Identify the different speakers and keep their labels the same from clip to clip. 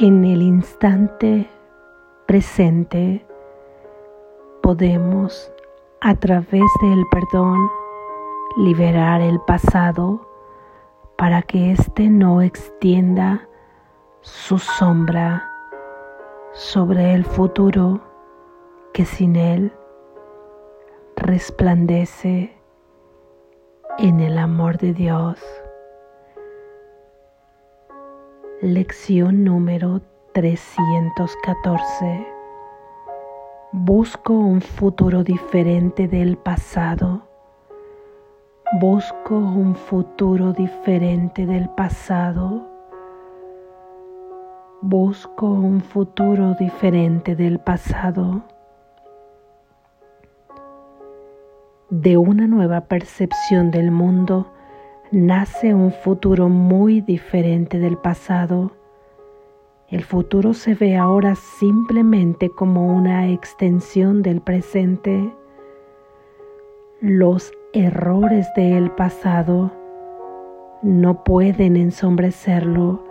Speaker 1: En el instante presente podemos a través del perdón liberar el pasado para que éste no extienda su sombra sobre el futuro que sin él resplandece en el amor de Dios. Lección número 314. Busco un futuro diferente del pasado. Busco un futuro diferente del pasado. Busco un futuro diferente del pasado. De una nueva percepción del mundo, nace un futuro muy diferente del pasado. El futuro se ve ahora simplemente como una extensión del presente. Los errores del pasado no pueden ensombrecerlo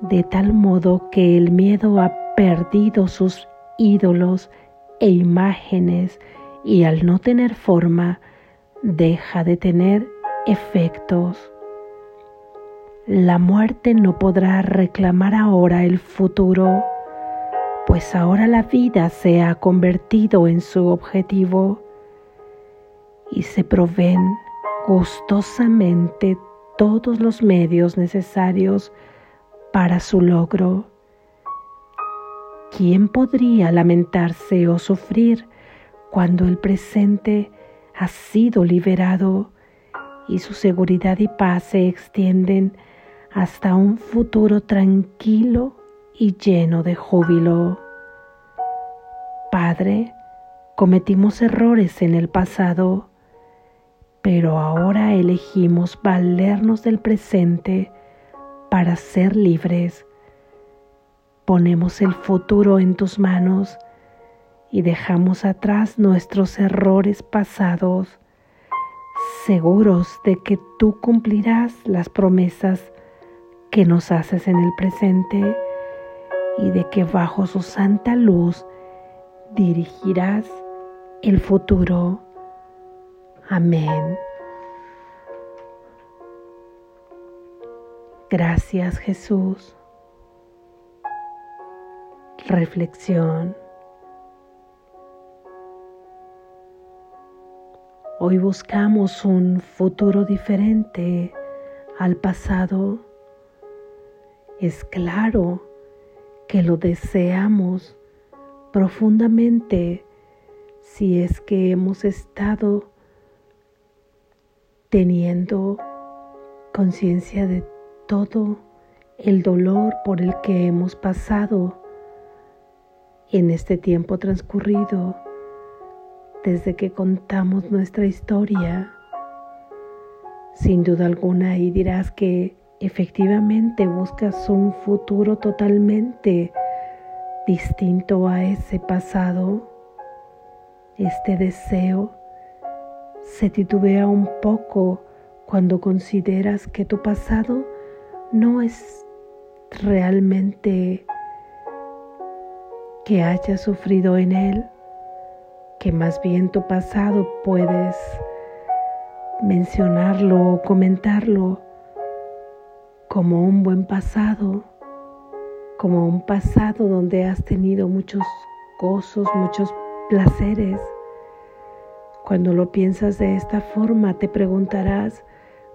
Speaker 1: de tal modo que el miedo ha perdido sus ídolos e imágenes y al no tener forma deja de tener efectos. La muerte no podrá reclamar ahora el futuro, pues ahora la vida se ha convertido en su objetivo y se proveen gustosamente todos los medios necesarios para su logro. ¿Quién podría lamentarse o sufrir cuando el presente ha sido liberado y su seguridad y paz se extienden hasta un futuro tranquilo y lleno de júbilo. Padre, cometimos errores en el pasado, pero ahora elegimos valernos del presente para ser libres. Ponemos el futuro en tus manos y dejamos atrás nuestros errores pasados seguros de que tú cumplirás las promesas que nos haces en el presente y de que bajo su santa luz dirigirás el futuro. Amén. Gracias Jesús. Reflexión. Hoy buscamos un futuro diferente al pasado. Es claro que lo deseamos profundamente si es que hemos estado teniendo conciencia de todo el dolor por el que hemos pasado en este tiempo transcurrido desde que contamos nuestra historia. Sin duda alguna y dirás que efectivamente buscas un futuro totalmente distinto a ese pasado. Este deseo se titubea un poco cuando consideras que tu pasado no es realmente que hayas sufrido en él que más bien tu pasado puedes mencionarlo o comentarlo como un buen pasado, como un pasado donde has tenido muchos gozos, muchos placeres. Cuando lo piensas de esta forma te preguntarás,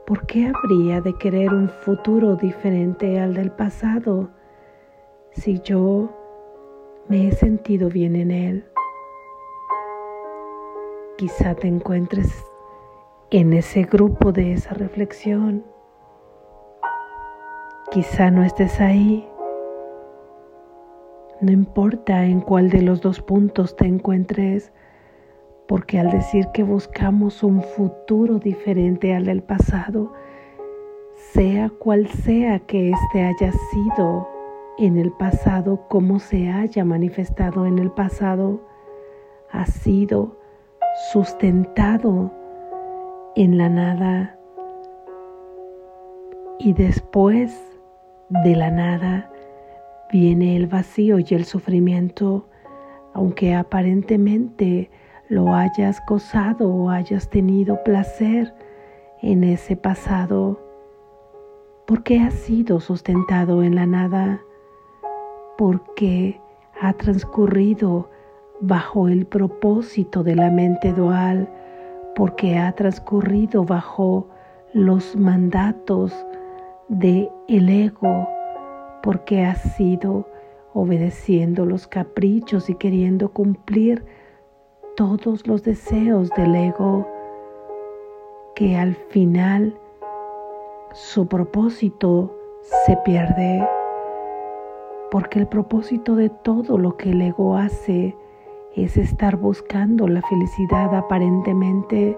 Speaker 1: ¿por qué habría de querer un futuro diferente al del pasado si yo me he sentido bien en él? Quizá te encuentres en ese grupo de esa reflexión. Quizá no estés ahí. No importa en cuál de los dos puntos te encuentres, porque al decir que buscamos un futuro diferente al del pasado, sea cual sea que éste haya sido en el pasado, como se haya manifestado en el pasado, ha sido sustentado en la nada y después de la nada viene el vacío y el sufrimiento, aunque aparentemente lo hayas gozado o hayas tenido placer en ese pasado, porque ha sido sustentado en la nada, porque ha transcurrido bajo el propósito de la mente dual, porque ha transcurrido bajo los mandatos de el ego, porque ha sido obedeciendo los caprichos y queriendo cumplir todos los deseos del ego, que al final su propósito se pierde, porque el propósito de todo lo que el ego hace es estar buscando la felicidad aparentemente,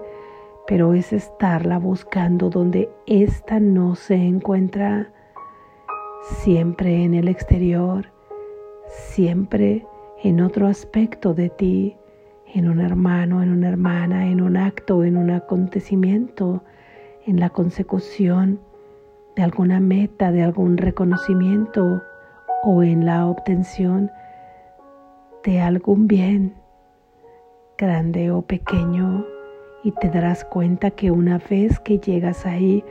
Speaker 1: pero es estarla buscando donde ésta no se encuentra, siempre en el exterior, siempre en otro aspecto de ti, en un hermano, en una hermana, en un acto, en un acontecimiento, en la consecución de alguna meta, de algún reconocimiento o en la obtención de algún bien, grande o pequeño, y te darás cuenta que una vez que llegas ahí,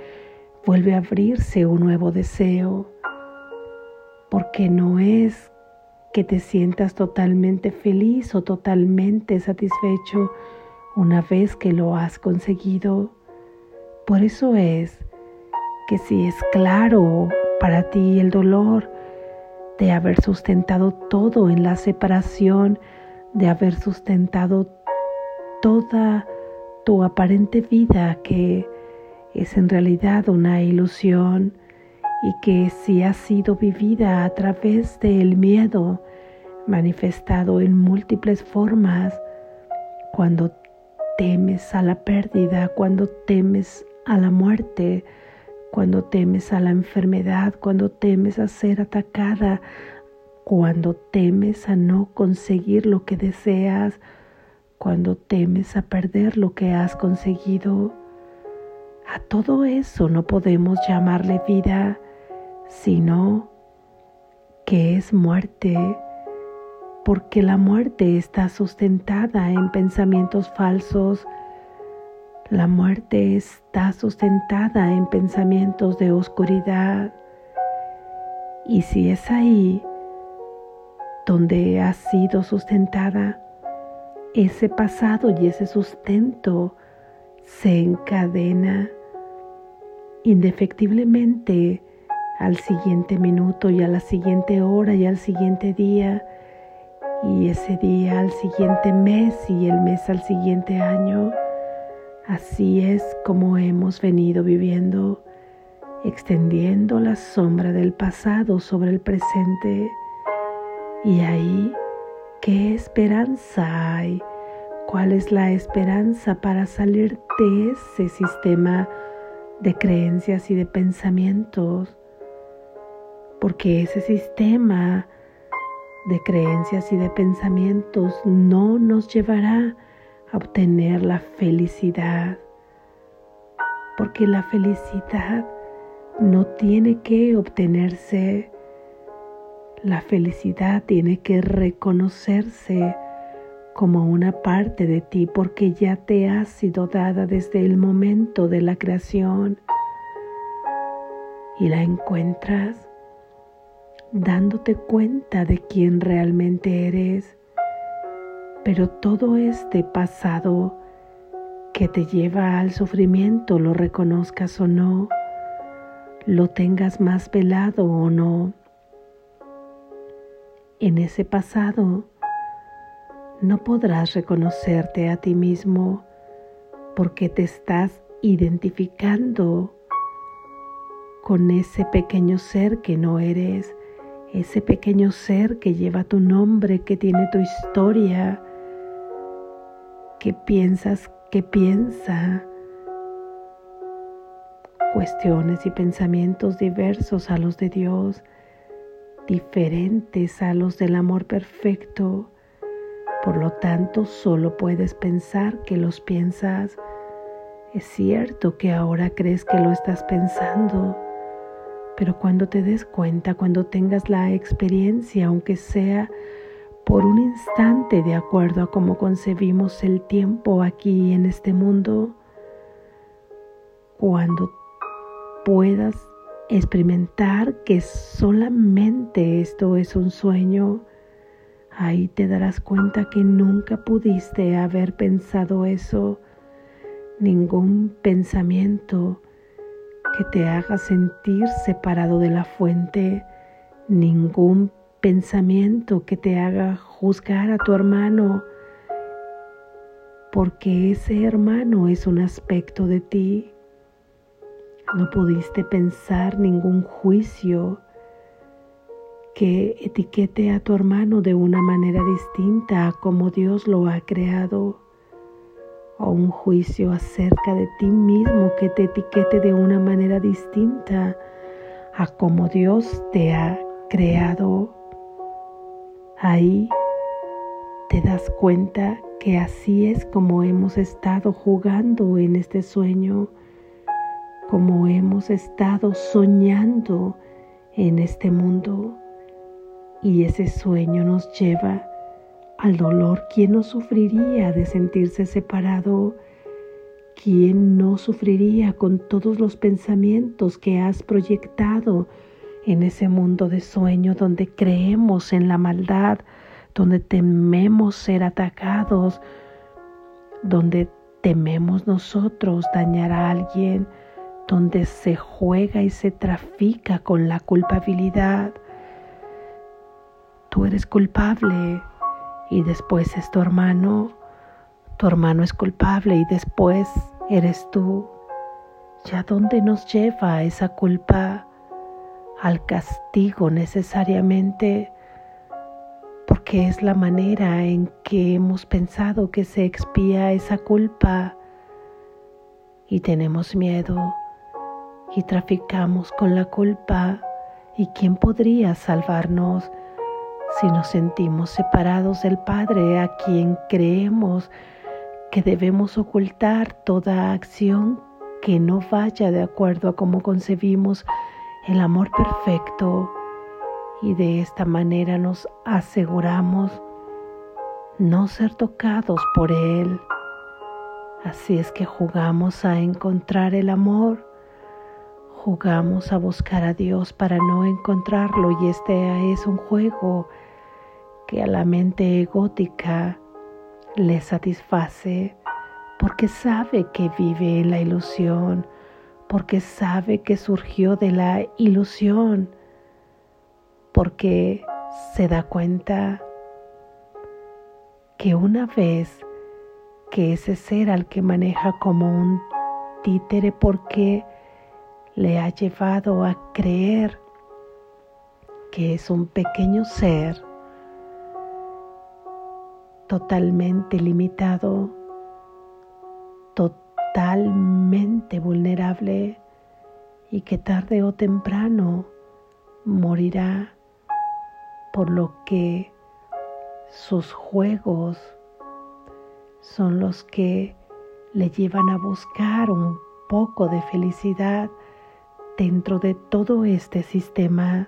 Speaker 1: vuelve a abrirse un nuevo deseo, porque no es que te sientas totalmente feliz o totalmente satisfecho una vez que lo has conseguido. Por eso es que si es claro para ti el dolor, de haber sustentado todo en la separación, de haber sustentado toda tu aparente vida que es en realidad una ilusión y que si ha sido vivida a través del miedo manifestado en múltiples formas, cuando temes a la pérdida, cuando temes a la muerte, cuando temes a la enfermedad, cuando temes a ser atacada, cuando temes a no conseguir lo que deseas, cuando temes a perder lo que has conseguido. A todo eso no podemos llamarle vida, sino que es muerte, porque la muerte está sustentada en pensamientos falsos, la muerte está sustentada en pensamientos de oscuridad. Y si es ahí donde ha sido sustentada, ese pasado y ese sustento se encadena indefectiblemente al siguiente minuto y a la siguiente hora y al siguiente día y ese día al siguiente mes y el mes al siguiente año Así es como hemos venido viviendo, extendiendo la sombra del pasado sobre el presente. Y ahí, ¿qué esperanza hay? ¿Cuál es la esperanza para salir de ese sistema de creencias y de pensamientos? Porque ese sistema de creencias y de pensamientos no nos llevará obtener la felicidad, porque la felicidad no tiene que obtenerse, la felicidad tiene que reconocerse como una parte de ti porque ya te ha sido dada desde el momento de la creación. Y la encuentras dándote cuenta de quién realmente eres pero todo este pasado que te lleva al sufrimiento, lo reconozcas o no, lo tengas más velado o no, en ese pasado no podrás reconocerte a ti mismo porque te estás identificando con ese pequeño ser que no eres, ese pequeño ser que lleva tu nombre, que tiene tu historia, qué piensas, qué piensa, cuestiones y pensamientos diversos a los de Dios, diferentes a los del amor perfecto. Por lo tanto, solo puedes pensar que los piensas. Es cierto que ahora crees que lo estás pensando, Pero cuando te des cuenta, cuando tengas la experiencia, aunque sea por un instante de acuerdo a cómo concebimos el tiempo aquí en este mundo, cuando puedas experimentar que solamente esto es un sueño, ahí te darás cuenta que nunca pudiste haber pensado eso, ningún pensamiento que te haga sentir separado de la fuente, ningún pensamiento que te haga juzgar a tu hermano, porque ese hermano es un aspecto de ti. No pudiste pensar ningún juicio que etiquete a tu hermano de una manera distinta a como Dios lo ha creado o un juicio acerca de ti mismo que te etiquete de una manera distinta a como Dios te ha creado. Ahí te das cuenta que así es como hemos estado jugando en este sueño, como hemos estado soñando en este mundo. Y ese sueño nos lleva al dolor. ¿Quién no sufriría de sentirse separado? ¿Quién no sufriría con todos los pensamientos que has proyectado en ese mundo de sueño donde creemos en la maldad, donde tememos ser atacados, donde tememos nosotros dañar a alguien, donde se juega y se trafica con la culpabilidad? Tú eres culpable y después es tu hermano, tu hermano es culpable y después eres tú. ¿Ya dónde nos lleva esa culpa? Al castigo necesariamente, porque es la manera en que hemos pensado que se expía esa culpa y tenemos miedo y traficamos con la culpa. ¿Y quién podría salvarnos? si nos sentimos separados del Padre a quien creemos que debemos ocultar toda acción que no vaya de acuerdo a cómo concebimos el amor perfecto y de esta manera nos aseguramos no ser tocados por Él. Así es que jugamos a encontrar el amor, jugamos a buscar a Dios para no encontrarlo y este es un juego que a la mente egótica le satisface porque sabe que vive en la ilusión, porque sabe que surgió de la ilusión, porque se da cuenta que una vez que ese ser al que maneja como un títere porque le ha llevado a creer que es un pequeño ser, totalmente limitado, totalmente vulnerable y que tarde o temprano morirá por lo que sus juegos son los que le llevan a buscar un poco de felicidad dentro de todo este sistema.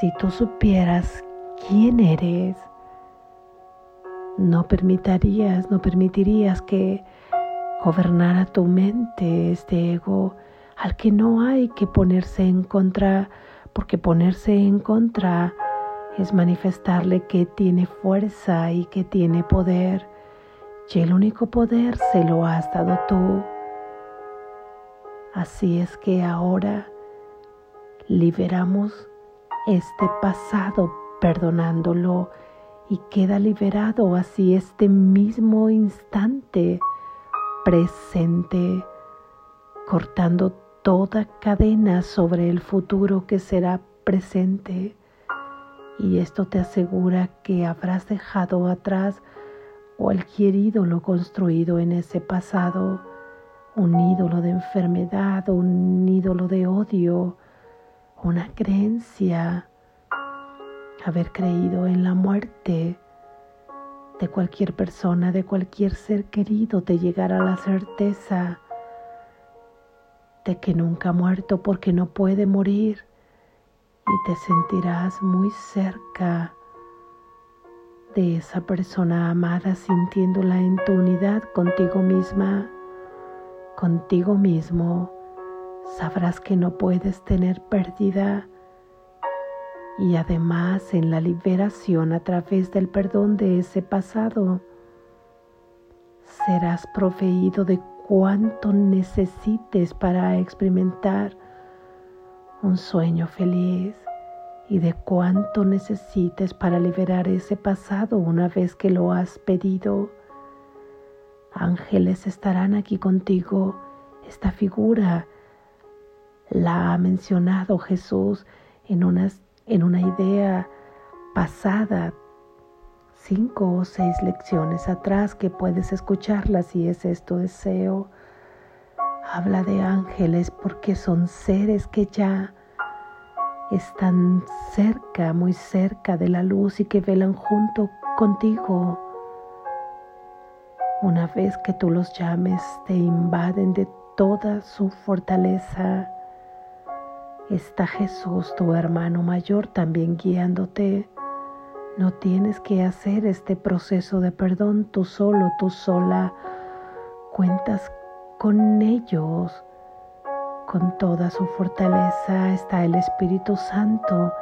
Speaker 1: Si tú supieras quién eres, no permitirías, no permitirías que gobernara tu mente este ego al que no hay que ponerse en contra, porque ponerse en contra es manifestarle que tiene fuerza y que tiene poder, y el único poder se lo has dado tú. Así es que ahora liberamos este pasado perdonándolo y queda liberado así este mismo instante presente, cortando toda cadena sobre el futuro que será presente. Y esto te asegura que habrás dejado atrás cualquier ídolo construido en ese pasado, un ídolo de enfermedad, un ídolo de odio, una creencia, haber creído en la muerte de cualquier persona, de cualquier ser querido, te llegará la certeza este que nunca ha muerto porque no puede morir y te sentirás muy cerca de esa persona amada sintiéndola en tu unidad contigo misma, contigo mismo. Sabrás que no puedes tener pérdida y además en la liberación a través del perdón de ese pasado serás proveído de cuanto necesites para experimentar un sueño feliz y de cuánto necesites para liberar ese pasado una vez que lo has pedido. Ángeles estarán aquí contigo. Esta figura la ha mencionado Jesús en, en una idea pasada, cinco o seis lecciones atrás que puedes escucharla si es esto deseo. Habla de ángeles porque son seres que ya están cerca, muy cerca de la luz y que velan junto contigo. Una vez que tú los llames, te invaden de toda su fortaleza. Está Jesús, tu hermano mayor, también guiándote. No tienes que hacer este proceso de perdón tú solo, tú sola. Cuentas con ellos con toda su fortaleza está el Espíritu Santo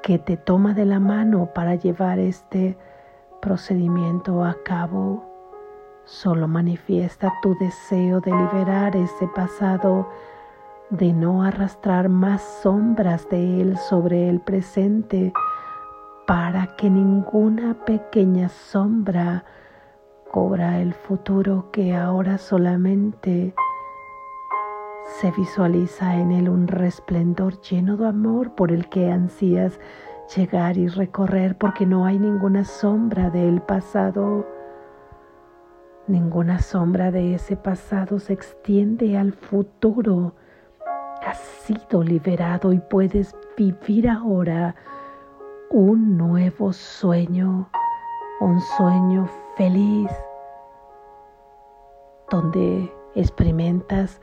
Speaker 1: que te toma de la mano para llevar este procedimiento a cabo. Solo manifiesta tu deseo de liberar ese pasado, de no arrastrar más sombras de él sobre el presente, para que ninguna pequeña sombra cobra el futuro que ahora solamente se visualiza en él un resplendor lleno de amor por el que ansías llegar y recorrer porque no hay ninguna sombra del pasado. Ninguna sombra de ese pasado se extiende al futuro. Has sido liberado y puedes vivir ahora un nuevo sueño, un sueño feliz, donde experimentas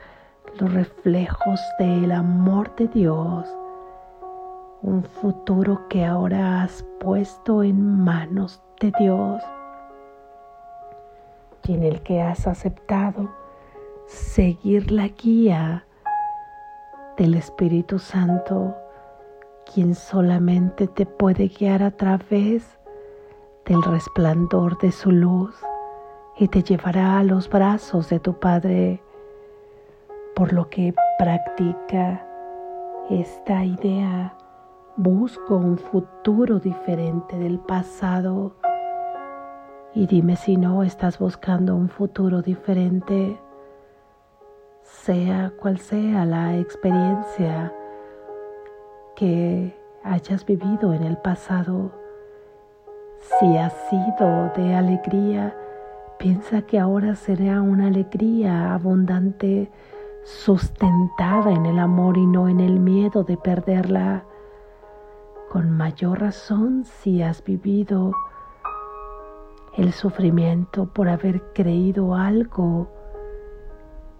Speaker 1: los reflejos del amor de Dios, un futuro que ahora has puesto en manos de Dios y en el que has aceptado seguir la guía del Espíritu Santo, quien solamente te puede guiar a través del resplandor de su luz y te llevará a los brazos de tu Padre por lo que practica esta idea. Busco un futuro diferente del pasado. Y dime si no estás buscando un futuro diferente, sea cual sea la experiencia que hayas vivido en el pasado. Si ha sido de alegría, piensa que ahora será una alegría abundante sustentada en el amor y no en el miedo de perderla. Con mayor razón si has vivido el sufrimiento por haber creído algo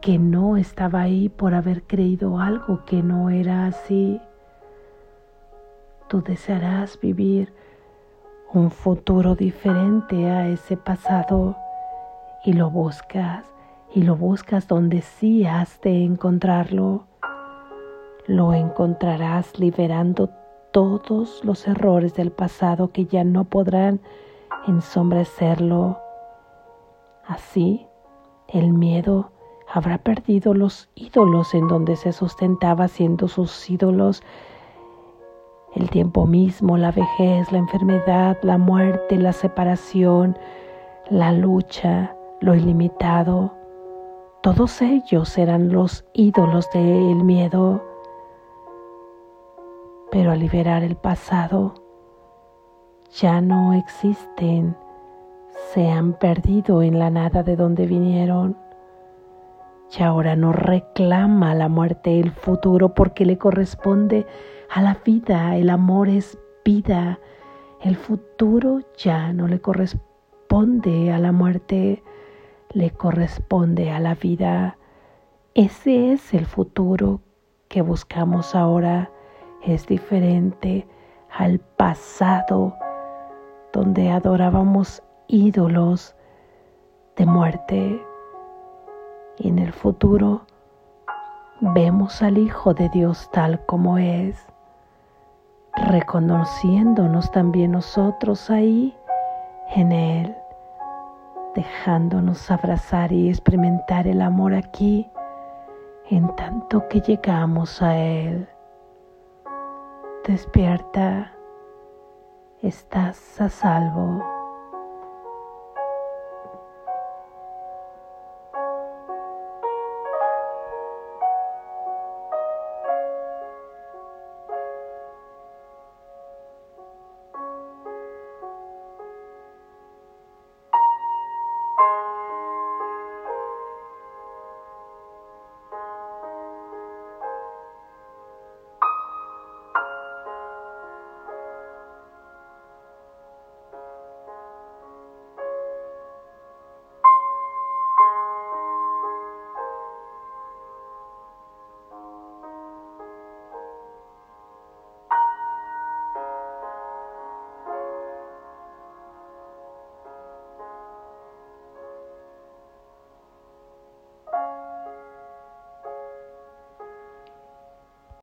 Speaker 1: que no estaba ahí, por haber creído algo que no era así. Tú desearás vivir un futuro diferente a ese pasado y lo buscas y lo buscas donde sí has de encontrarlo, lo encontrarás liberando todos los errores del pasado que ya no podrán ensombrecerlo. Así, el miedo habrá perdido los ídolos en donde se sustentaba siendo sus ídolos el tiempo mismo, la vejez, la enfermedad, la muerte, la separación, la lucha, lo ilimitado. Todos ellos eran los ídolos del miedo. Pero al liberar el pasado, ya no existen, se han perdido en la nada de donde vinieron. Y ahora no reclama la muerte el futuro porque le corresponde a la vida. El amor es vida. El futuro ya no le corresponde a la muerte le corresponde a la vida ese es el futuro que buscamos ahora. Es diferente al pasado donde adorábamos ídolos de muerte. Y en el futuro vemos al Hijo de Dios tal como es, reconociéndonos también nosotros ahí en Él, dejándonos abrazar y experimentar el amor aquí en tanto que llegamos a Él. Despierta, estás a salvo.